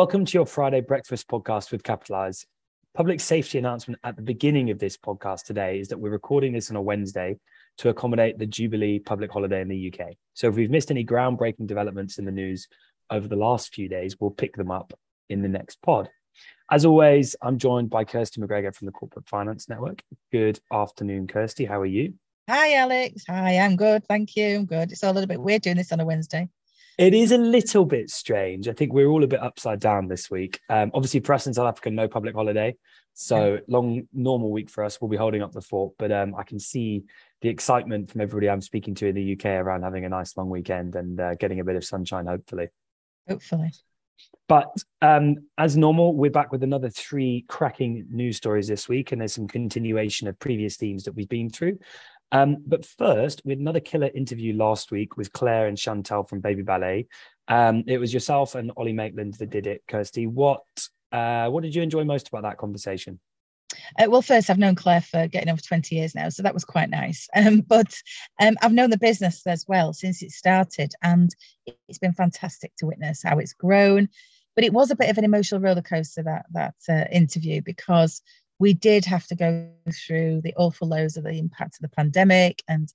Welcome to your Friday breakfast podcast with Capitalise. Public safety announcement at the beginning of this podcast today is that we're recording this on a Wednesday to accommodate the Jubilee public holiday in the UK. So if we've missed any groundbreaking developments in the news over the last few days, we'll pick them up in the next pod. As always, I'm joined by Kirsty McGregor from the Corporate Finance Network. Good afternoon, Kirsty. How are you? Hi, Alex. Hi, I'm good. Thank you. I'm good. It's all a little bit weird doing this on a Wednesday. It is a little bit strange. I think we're all a bit upside down this week. Um, obviously, for us in South Africa, no public holiday. So yeah. long, normal week for us. We'll be holding up the fort. But um, I can see the excitement from everybody I'm speaking to in the UK around having a nice long weekend and uh, getting a bit of sunshine, hopefully. Hopefully. But um, as normal, we're back with another three cracking news stories this week, and there's some continuation of previous themes that we've been through. Um, but first, we had another killer interview last week with Claire and Chantal from Baby Ballet. Um, it was yourself and Ollie Maitland that did it, Kirsty. What uh, what did you enjoy most about that conversation? Uh, well, first, I've known Claire for getting over 20 years now, so that was quite nice. Um, but um, I've known the business as well since it started, and it's been fantastic to witness how it's grown. But it was a bit of an emotional roller coaster that that uh, interview because we did have to go through the awful lows of the impact of the pandemic and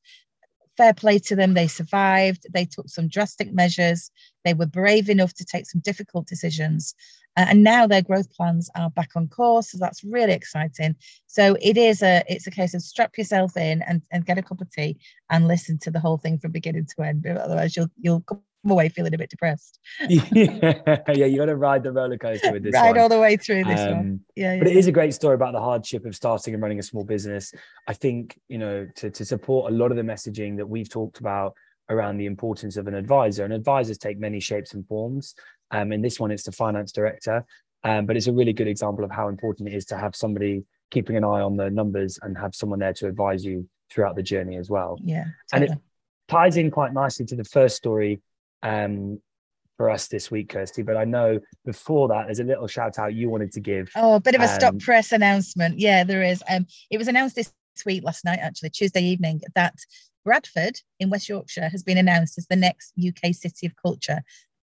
fair play to them they survived. They took some drastic measures. They were brave enough to take some difficult decisions. And now their growth plans are back on course so that's really exciting. So it is a it's a case of strap yourself in and, and get a cup of tea and listen to the whole thing from beginning to end otherwise you'll you'll come away feeling a bit depressed. yeah, yeah, you got to ride the roller coaster with this. Ride one. all the way through this um, one. Yeah, yeah, but it is a great story about the hardship of starting and running a small business. I think you know to to support a lot of the messaging that we've talked about around the importance of an advisor. And advisors take many shapes and forms. Um, in this one, it's the finance director. Um, but it's a really good example of how important it is to have somebody keeping an eye on the numbers and have someone there to advise you throughout the journey as well. Yeah. Totally. And it ties in quite nicely to the first story um, for us this week, Kirsty. But I know before that, there's a little shout out you wanted to give. Oh, a bit of a um, stop press announcement. Yeah, there is. Um, it was announced this week, last night, actually, Tuesday evening, that Bradford in West Yorkshire has been announced as the next UK City of Culture.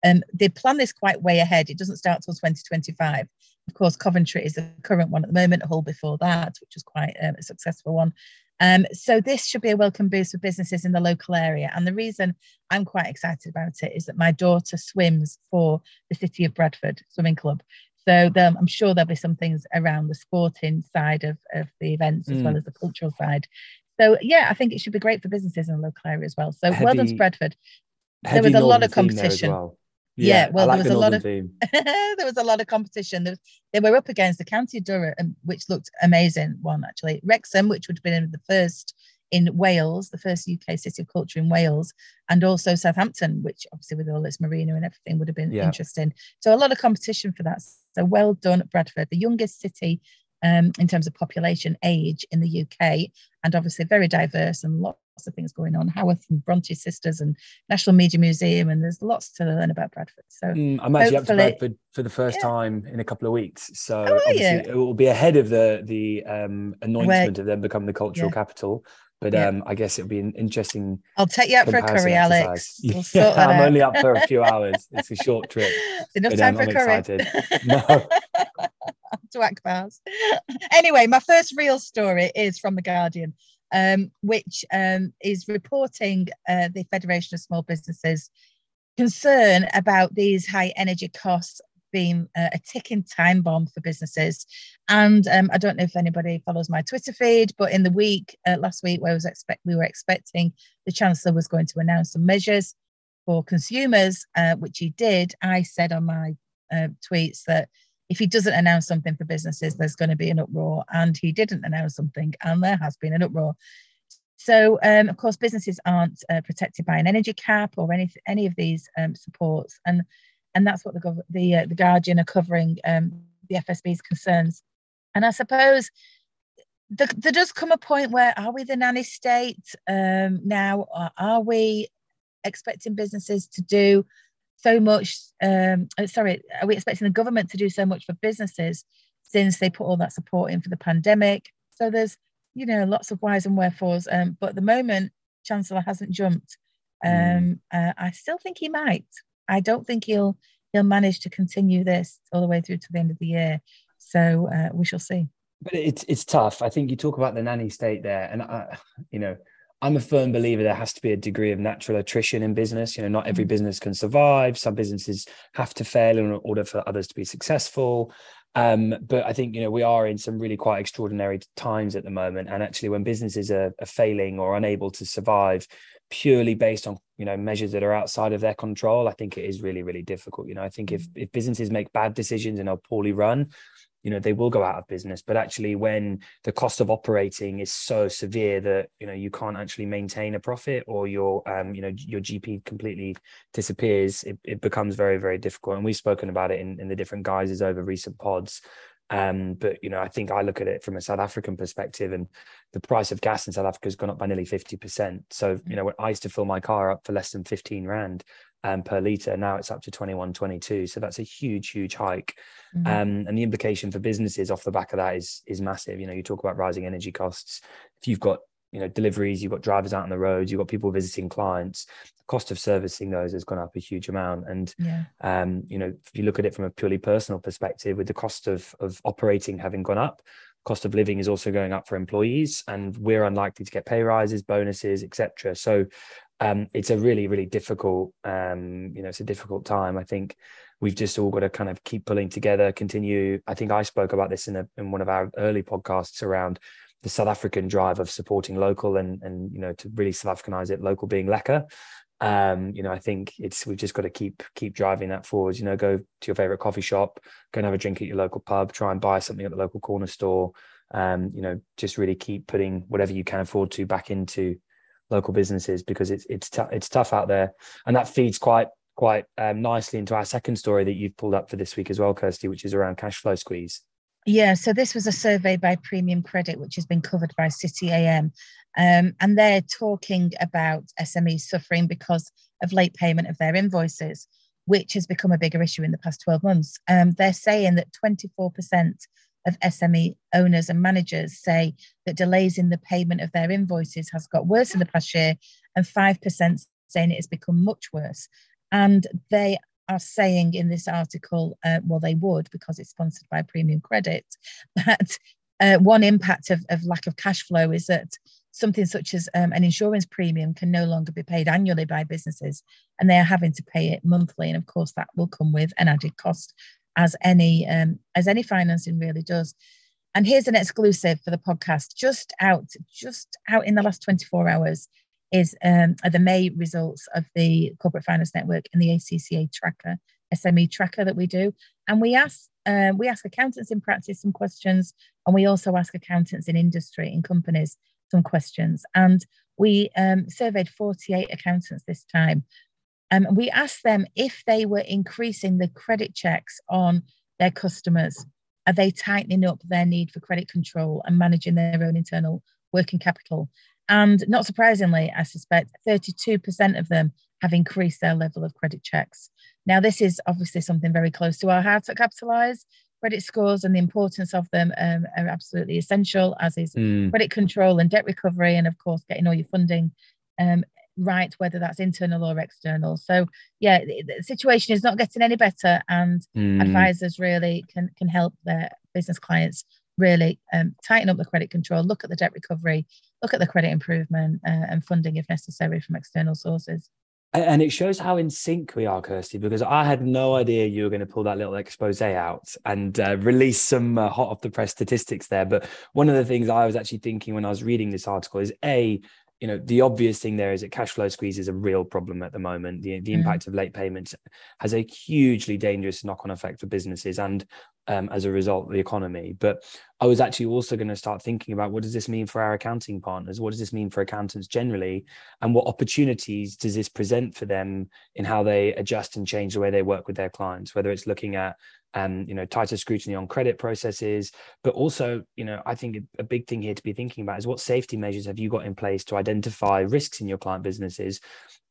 Um, they plan this quite way ahead. It doesn't start till 2025. Of course, Coventry is the current one at the moment, Hull before that, which was quite um, a successful one. Um, so this should be a welcome boost for businesses in the local area. And the reason I'm quite excited about it is that my daughter swims for the City of Bradford Swimming Club. So I'm sure there'll be some things around the sporting side of, of the events as mm. well as the cultural side. So yeah, I think it should be great for businesses in the local area as well. So heavy, well done to Bradford. There was a lot of competition. Well. Yeah, yeah, well, like there was the a lot of there was a lot of competition. There was, they were up against the County Durham, which looked amazing. One actually, Wrexham, which would have been the first in Wales, the first UK city of culture in Wales, and also Southampton, which obviously with all its marina and everything would have been yeah. interesting. So a lot of competition for that. So well done, Bradford, the youngest city um, in terms of population age in the UK, and obviously very diverse and lots of things going on. Haworth and Bronte Sisters and National Media Museum, and there's lots to learn about Bradford. So mm, I'm actually up to Bradford for the first yeah. time in a couple of weeks. So obviously it will be ahead of the the um, anointment Where, of them becoming the cultural yeah. capital. But yeah. um, I guess it'll be an interesting. I'll take you out for a curry, Alex. We'll yeah, I'm out. only up for a few hours. It's a short trip. enough but, time um, for I'm curry. Excited. No. to Akbar's. Anyway, my first real story is from the Guardian um, which um, is reporting uh, the Federation of Small Businesses concern about these high energy costs being uh, a ticking time bomb for businesses. And um, I don't know if anybody follows my Twitter feed, but in the week uh, last week, where I was expect we were expecting the Chancellor was going to announce some measures for consumers, uh, which he did. I said on my uh, tweets that if he doesn't announce something for businesses, there's going to be an uproar. And he didn't announce something, and there has been an uproar. So, um, of course, businesses aren't uh, protected by an energy cap or any any of these um, supports, and and that's what the the uh, the Guardian are covering um, the FSB's concerns. And I suppose the, there does come a point where are we the nanny state um, now? Are we expecting businesses to do so much um, uh, sorry are we expecting the government to do so much for businesses since they put all that support in for the pandemic so there's you know lots of whys and wherefores um, but at the moment chancellor hasn't jumped um, mm. uh, i still think he might i don't think he'll he'll manage to continue this all the way through to the end of the year. So uh, we shall see. But it's it's tough. I think you talk about the nanny state there, and I, you know, I'm a firm believer there has to be a degree of natural attrition in business. You know, not every mm. business can survive. Some businesses have to fail in order for others to be successful. Um, but I think you know we are in some really quite extraordinary times at the moment, and actually, when businesses are, are failing or unable to survive purely based on you know measures that are outside of their control, I think it is really really difficult. You know, I think if mm. if businesses make bad decisions and are poorly run, you know they will go out of business. But actually when the cost of operating is so severe that you know you can't actually maintain a profit or your um you know your gp completely disappears it, it becomes very very difficult. And we've spoken about it in, in the different guises over recent pods. Um, but you know, I think I look at it from a South African perspective, and the price of gas in South Africa has gone up by nearly fifty percent. So you know, when I used to fill my car up for less than fifteen rand, um, per litre. Now it's up to 21, 22. So that's a huge, huge hike. Mm-hmm. Um, and the implication for businesses off the back of that is is massive. You know, you talk about rising energy costs. If you've got you know deliveries, you've got drivers out on the roads, you've got people visiting clients. The cost of servicing those has gone up a huge amount. And yeah. um, you know, if you look at it from a purely personal perspective, with the cost of of operating having gone up, cost of living is also going up for employees and we're unlikely to get pay rises bonuses etc so um, it's a really really difficult um, you know it's a difficult time i think we've just all got to kind of keep pulling together continue i think i spoke about this in, a, in one of our early podcasts around the south african drive of supporting local and and you know to really south africanize it local being lekker um, you know, I think it's we've just got to keep keep driving that forward. You know, go to your favorite coffee shop, go and have a drink at your local pub, try and buy something at the local corner store. Um, you know, just really keep putting whatever you can afford to back into local businesses because it's it's t- it's tough out there, and that feeds quite quite um, nicely into our second story that you've pulled up for this week as well, Kirsty, which is around cash flow squeeze. Yeah, so this was a survey by Premium Credit, which has been covered by City AM, um, and they're talking about SMEs suffering because of late payment of their invoices, which has become a bigger issue in the past 12 months. Um, they're saying that 24% of SME owners and managers say that delays in the payment of their invoices has got worse in the past year, and 5% saying it has become much worse. And they are saying in this article, uh, well, they would because it's sponsored by Premium Credit, that uh, one impact of, of lack of cash flow is that something such as um, an insurance premium can no longer be paid annually by businesses and they are having to pay it monthly and of course that will come with an added cost as any um, as any financing really does. And here's an exclusive for the podcast. Just out, just out in the last 24 hours is um, the May results of the Corporate Finance Network and the ACCA tracker, SME tracker that we do. And we ask um, we ask accountants in practice some questions, and we also ask accountants in industry in companies some questions. And we um, surveyed 48 accountants this time um, we asked them if they were increasing the credit checks on their customers. Are they tightening up their need for credit control and managing their own internal working capital? And not surprisingly, I suspect 32% of them have increased their level of credit checks. Now, this is obviously something very close to our heart at Capitalise. Credit scores and the importance of them um, are absolutely essential, as is mm. credit control and debt recovery, and of course, getting all your funding um, right, whether that's internal or external. So yeah, the, situation is not getting any better, and mm. advisors really can can help their business clients really um, tighten up the credit control, look at the debt recovery, look at the credit improvement, uh, and funding if necessary from external sources. And it shows how in sync we are, Kirsty, because I had no idea you were going to pull that little expose out and uh, release some uh, hot off the press statistics there. But one of the things I was actually thinking when I was reading this article is A, you know the obvious thing there is that cash flow squeeze is a real problem at the moment. The, the mm. impact of late payments has a hugely dangerous knock-on effect for businesses and um, as a result the economy. But i was actually also going to start thinking about what does this mean for our accounting partners? What does this mean for accountants generally? And what opportunities does this present for them in how they adjust and change the way they work with their clients? Whether it's looking at um, you know, tighter scrutiny on credit processes, but also, you know, I think a big thing here to be thinking about is what safety measures have you got in place to identify risks in your client businesses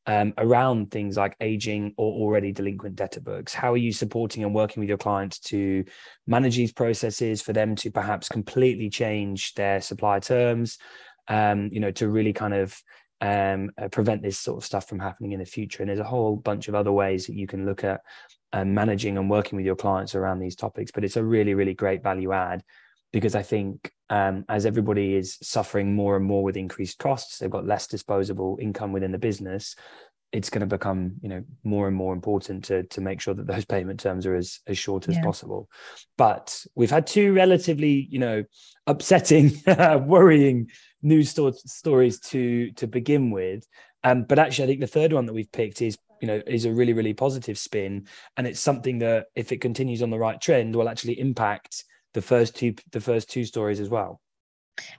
um, around things like aging or already delinquent debtor books? How are you supporting and working with your clients to manage these processes for them to perhaps completely change their supply terms? Um, you know, to really kind of um, uh, prevent this sort of stuff from happening in the future. And there's a whole bunch of other ways that you can look at um, managing and working with your clients around these topics. But it's a really, really great value add because I think um, as everybody is suffering more and more with increased costs, they've got less disposable income within the business. It's going to become, you know, more and more important to to make sure that those payment terms are as as short as yeah. possible. But we've had two relatively, you know, upsetting, worrying news sto- stories to to begin with. Um, but actually, I think the third one that we've picked is you know is a really really positive spin, and it's something that if it continues on the right trend, will actually impact the first two the first two stories as well.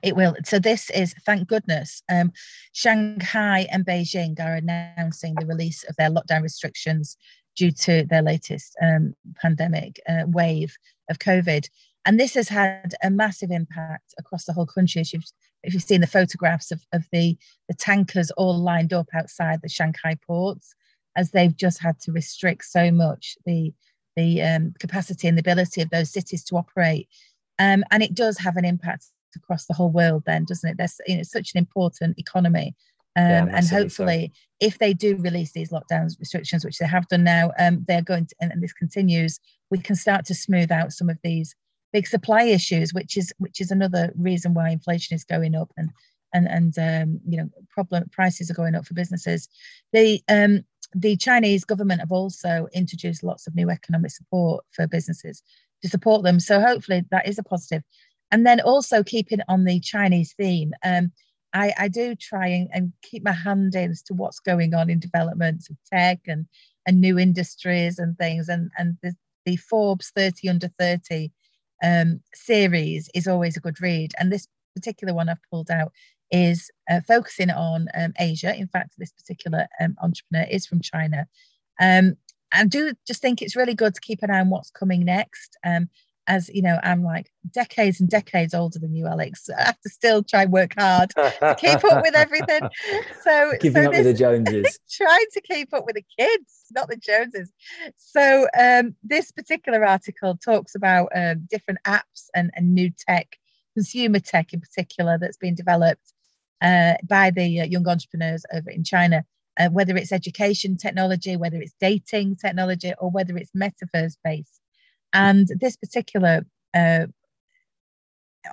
It will. So this is thank goodness. Um, Shanghai and Beijing are announcing the release of their lockdown restrictions due to their latest um, pandemic uh, wave of COVID. And this has had a massive impact across the whole country. As you've if you've seen the photographs of, of the, the tankers all lined up outside the Shanghai ports, as they've just had to restrict so much the, the um, capacity and the ability of those cities to operate. Um, and it does have an impact across the whole world then, doesn't it? There's you know, such an important economy. Um, yeah, and hopefully, so. if they do release these lockdowns restrictions, which they have done now, um, they're going to, and, and this continues, we can start to smooth out some of these big supply issues, which is which is another reason why inflation is going up and and and um, you know problem prices are going up for businesses. The um, the Chinese government have also introduced lots of new economic support for businesses to support them. So hopefully that is a positive. And then also keeping on the Chinese theme, um, I, I do try and, and keep my hand in as to what's going on in developments of tech and and new industries and things. And and the, the Forbes 30 under 30 um, series is always a good read. And this particular one I've pulled out is uh, focusing on um, Asia. In fact, this particular um, entrepreneur is from China. Um, I do just think it's really good to keep an eye on what's coming next. Um, as you know, I'm like decades and decades older than you, Alex. I have to still try and work hard to keep up with everything. So keeping so up this, with the Joneses, trying to keep up with the kids, not the Joneses. So um, this particular article talks about um, different apps and, and new tech, consumer tech in particular, that's been developed uh, by the uh, young entrepreneurs over in China. Uh, whether it's education technology, whether it's dating technology, or whether it's metaverse based. And this particular uh,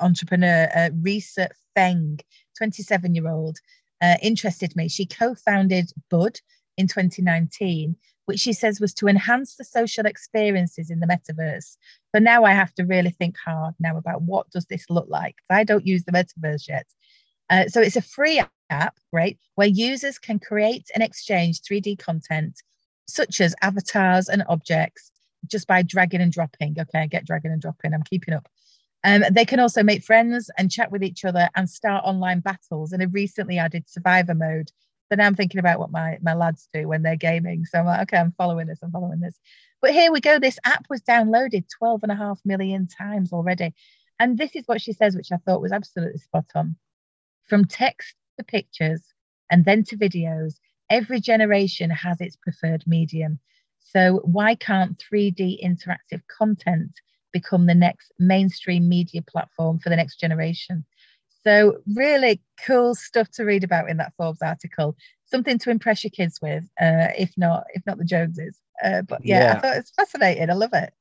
entrepreneur, uh, Risa Feng, 27 year old, uh, interested me. She co founded Bud in 2019, which she says was to enhance the social experiences in the metaverse. But now I have to really think hard now about what does this look like? I don't use the metaverse yet. Uh, so it's a free app, right, where users can create and exchange 3D content such as avatars and objects just by dragging and dropping. Okay, I get dragging and dropping. I'm keeping up. Um, they can also make friends and chat with each other and start online battles. And have recently added survivor mode. So now I'm thinking about what my, my lads do when they're gaming. So I'm like, okay, I'm following this, I'm following this. But here we go. This app was downloaded 12 and a half million times already. And this is what she says, which I thought was absolutely spot on. From text to pictures and then to videos, every generation has its preferred medium. So, why can't 3D interactive content become the next mainstream media platform for the next generation? So, really cool stuff to read about in that Forbes article. Something to impress your kids with, uh, if not, if not the Joneses. Uh, but yeah, yeah, I thought it's fascinating. I love it.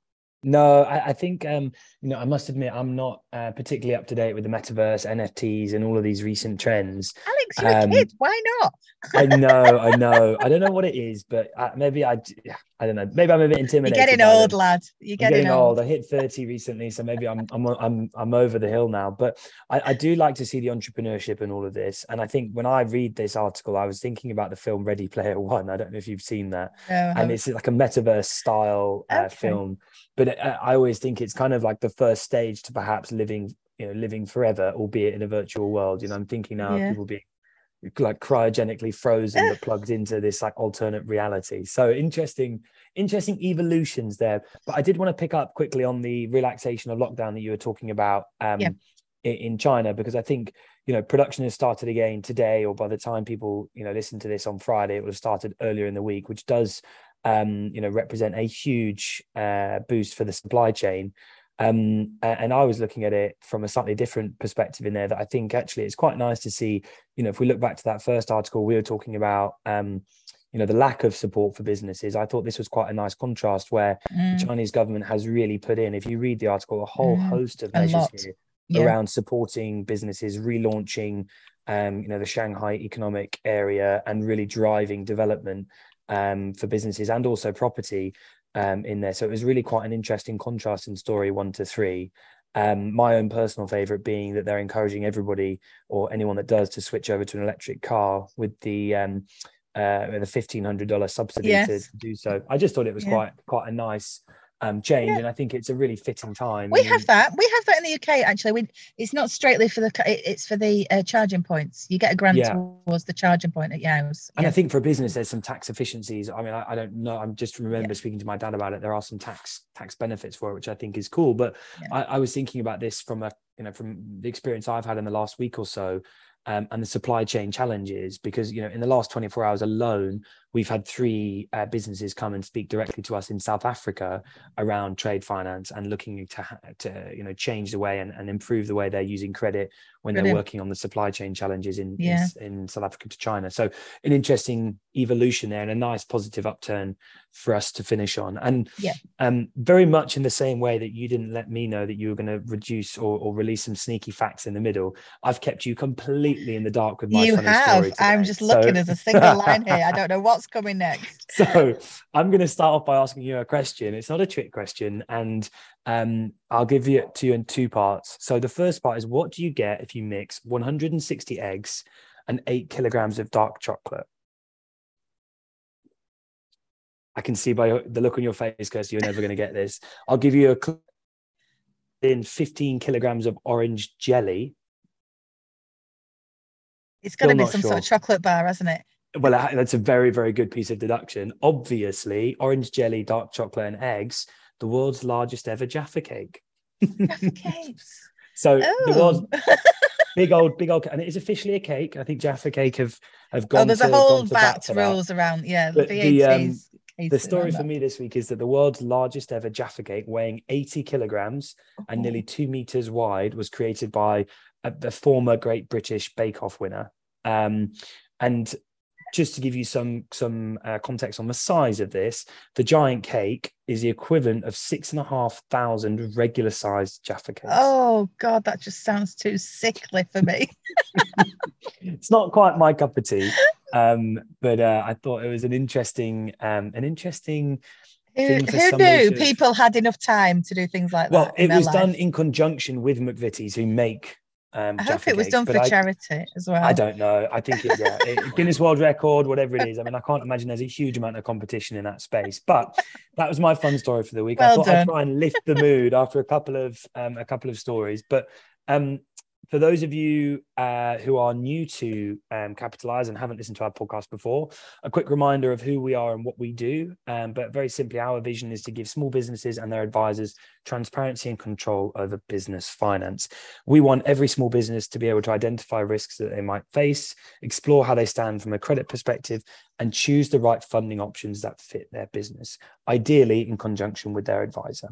No, I, I, think um, you know I must admit I'm not uh, particularly up to date with the metaverse, NFTs, and all of these recent trends. Alex, you're um, a kid. Why not? I know, I know. I don't know what it is, but I, maybe I, I don't know. Maybe I'm a bit intimidated. You're getting old, lad. You're getting, getting old. old. I hit 30 recently, so maybe I'm I'm I'm I'm over the hill now. But I, I do like to see the entrepreneurship and all of this. And I think when I read this article, I was thinking about the film Ready Player One. I don't know if you've seen that, no, and it's like a metaverse style uh, okay. film but I always think it's kind of like the first stage to perhaps living, you know, living forever, albeit in a virtual world. You know, I'm thinking now yeah. people being like cryogenically frozen but plugged into this like alternate reality. So interesting, interesting evolutions there. But I did want to pick up quickly on the relaxation of lockdown that you were talking about um, yeah. in China because I think you know production has started again today, or by the time people you know listen to this on Friday, it would have started earlier in the week, which does um, you know, represent a huge uh, boost for the supply chain. Um, and I was looking at it from a slightly different perspective in there that I think actually it's quite nice to see, you know, if we look back to that first article, we were talking about, um, you know, the lack of support for businesses. I thought this was quite a nice contrast where mm. the Chinese government has really put in, if you read the article, a whole mm. host of measures here yeah. around supporting businesses, relaunching, um, you know, the Shanghai economic area and really driving development um, for businesses and also property um, in there. So it was really quite an interesting contrast in story one to three. Um, my own personal favorite being that they're encouraging everybody or anyone that does to switch over to an electric car with the um, uh, the fifteen hundred dollar subsidy yes. to do so. I just thought it was yeah. quite quite a nice um, change, yeah. and I think it's a really fitting time. We have that. We have that in the UK actually. We it's not straightly for the it's for the uh, charging points. You get a grant yeah. towards the charging point at your house. And I think for a business, there's some tax efficiencies. I mean, I, I don't know. I'm just remember yeah. speaking to my dad about it. There are some tax tax benefits for it, which I think is cool. But I, I was thinking about this from a you know from the experience I've had in the last week or so. Um, and the supply chain challenges because you know in the last 24 hours alone we've had three uh, businesses come and speak directly to us in South Africa around trade finance and looking to, to you know change the way and, and improve the way they're using credit when Brilliant. they're working on the supply chain challenges in, yeah. in, in South Africa to China. So an interesting evolution there and a nice positive upturn for us to finish on. And yeah. um, very much in the same way that you didn't let me know that you were going to reduce or, or, release some sneaky facts in the middle, I've kept you completely in the dark with my you have. I'm just looking so... as a single line here. I don't know what's coming next. So I'm going to start off by asking you a question. It's not a trick question, and um, I'll give you it to you in two parts. So the first part is what do you get if you mix 160 eggs and eight kilograms of dark chocolate? I can see by the look on your face, Kirsty, you're never going to get this. I'll give you a in 15 kilograms of orange jelly. It's got to be some sure. sort of chocolate bar, hasn't it? Well, that's a very, very good piece of deduction. Obviously, orange jelly, dark chocolate, and eggs, the world's largest ever Jaffa cake. Jaffa cakes. so oh. the world's big old, big old, and it is officially a cake. I think Jaffa cake have have gone. Oh, there's to, a whole VAT rules around. Yeah, the, the, um, the story for me this week is that the world's largest ever Jaffa cake, weighing 80 kilograms oh. and nearly two meters wide, was created by a, a former Great British Bake Off winner. Um, and just to give you some some uh, context on the size of this, the giant cake is the equivalent of six and a half thousand regular sized Jaffa cakes. Oh God, that just sounds too sickly for me. it's not quite my cup of tea, um, but uh, I thought it was an interesting um, an interesting. Who, who knew people had enough time to do things like well, that? Well, it was life? done in conjunction with McVitie's, who make um, I hope it was done for I, charity as well. I don't know. I think it, yeah, it, Guinness World Record, whatever it is. I mean, I can't imagine there's a huge amount of competition in that space. But that was my fun story for the week. Well I thought done. I'd try and lift the mood after a couple of um, a couple of stories. But um, for those of you uh, who are new to um, Capitalise and haven't listened to our podcast before, a quick reminder of who we are and what we do. Um, but very simply, our vision is to give small businesses and their advisors transparency and control over business finance. We want every small business to be able to identify risks that they might face, explore how they stand from a credit perspective, and choose the right funding options that fit their business, ideally in conjunction with their advisor.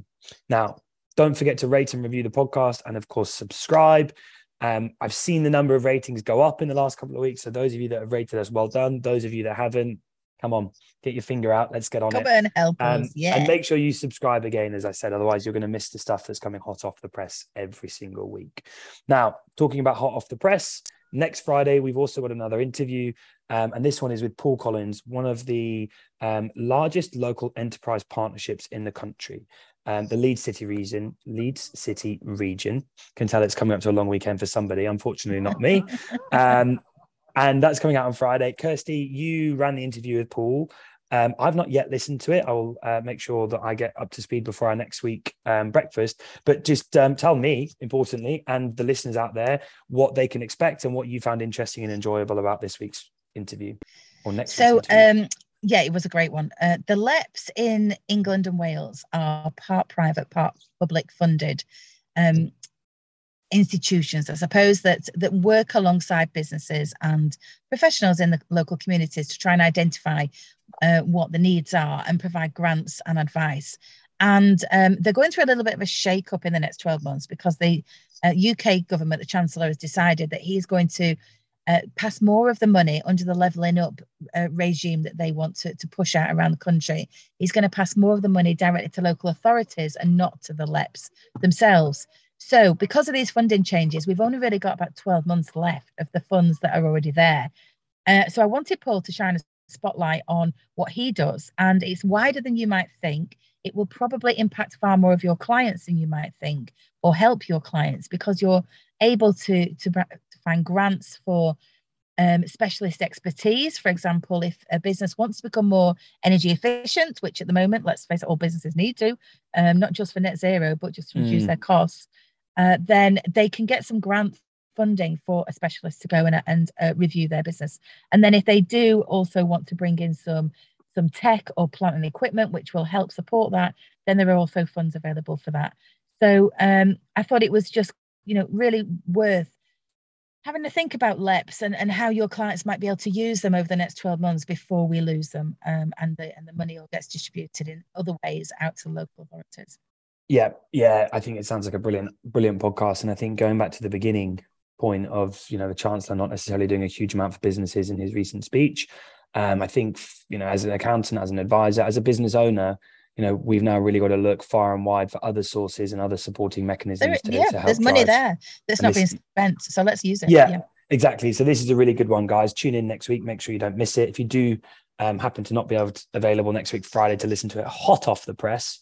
Now, don't forget to rate and review the podcast and, of course, subscribe. Um, I've seen the number of ratings go up in the last couple of weeks. So those of you that have rated us, well done. Those of you that haven't, come on, get your finger out. Let's get on come it. and help um, us. Yeah. And make sure you subscribe again, as I said. Otherwise, you're going to miss the stuff that's coming hot off the press every single week. Now, talking about hot off the press, next Friday, we've also got another interview. Um, and this one is with Paul Collins, one of the um, largest local enterprise partnerships in the country um, the Leeds City region, Leeds City region. Can tell it's coming up to a long weekend for somebody. Unfortunately, not me. Um, and that's coming out on Friday. Kirsty, you ran the interview with Paul. Um, I've not yet listened to it. I'll uh, make sure that I get up to speed before our next week um, breakfast. But just um, tell me, importantly, and the listeners out there, what they can expect and what you found interesting and enjoyable about this week's interview or next. So, um, yeah, it was a great one. Uh, the LEPs in England and Wales are part private, part public funded um, institutions, I suppose, that, that work alongside businesses and professionals in the local communities to try and identify uh, what the needs are and provide grants and advice. And um, they're going through a little bit of a shake up in the next 12 months because the uh, UK government, the Chancellor, has decided that he's going to uh, pass more of the money under the levelling up uh, regime that they want to, to push out around the country. He's going to pass more of the money directly to local authorities and not to the LEPs themselves. So, because of these funding changes, we've only really got about 12 months left of the funds that are already there. Uh, so, I wanted Paul to shine a spotlight on what he does, and it's wider than you might think. It will probably impact far more of your clients than you might think, or help your clients because you're able to, to, to find grants for um, specialist expertise. For example, if a business wants to become more energy efficient, which at the moment, let's face it, all businesses need to, um, not just for net zero, but just to reduce mm. their costs, uh, then they can get some grant funding for a specialist to go in and uh, review their business. And then if they do also want to bring in some some tech or plant and equipment, which will help support that, then there are also funds available for that. So um, I thought it was just, you know, really worth having to think about LEPs and, and how your clients might be able to use them over the next 12 months before we lose them um, and, the, and the money all gets distributed in other ways out to local authorities. Yeah, yeah, I think it sounds like a brilliant, brilliant podcast. And I think going back to the beginning point of, you know, the chancellor not necessarily doing a huge amount for businesses in his recent speech, um, I think, you know, as an accountant, as an advisor, as a business owner, you know, we've now really got to look far and wide for other sources and other supporting mechanisms. There, to, yeah, to there's money there that's not this, being spent, so let's use it. Yeah, yeah, exactly. So this is a really good one, guys. Tune in next week. Make sure you don't miss it. If you do um, happen to not be able to, available next week, Friday, to listen to it hot off the press,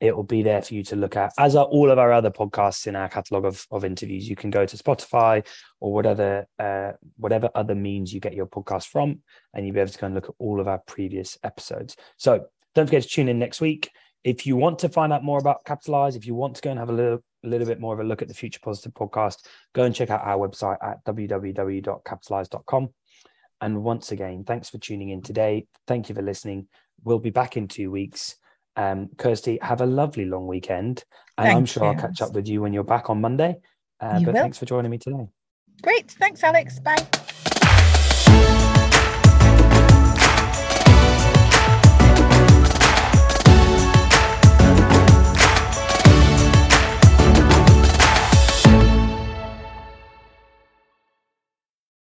it will be there for you to look at, as are all of our other podcasts in our catalog of, of interviews. You can go to Spotify or whatever uh, whatever other means you get your podcast from, and you'll be able to go and look at all of our previous episodes. So don't forget to tune in next week. If you want to find out more about Capitalise, if you want to go and have a little, a little bit more of a look at the Future Positive podcast, go and check out our website at www.capitalise.com. And once again, thanks for tuning in today. Thank you for listening. We'll be back in two weeks. Um, Kirsty, have a lovely long weekend. And Thank I'm sure you. I'll catch up with you when you're back on Monday. Uh, but will. thanks for joining me today. Great. Thanks, Alex. Bye.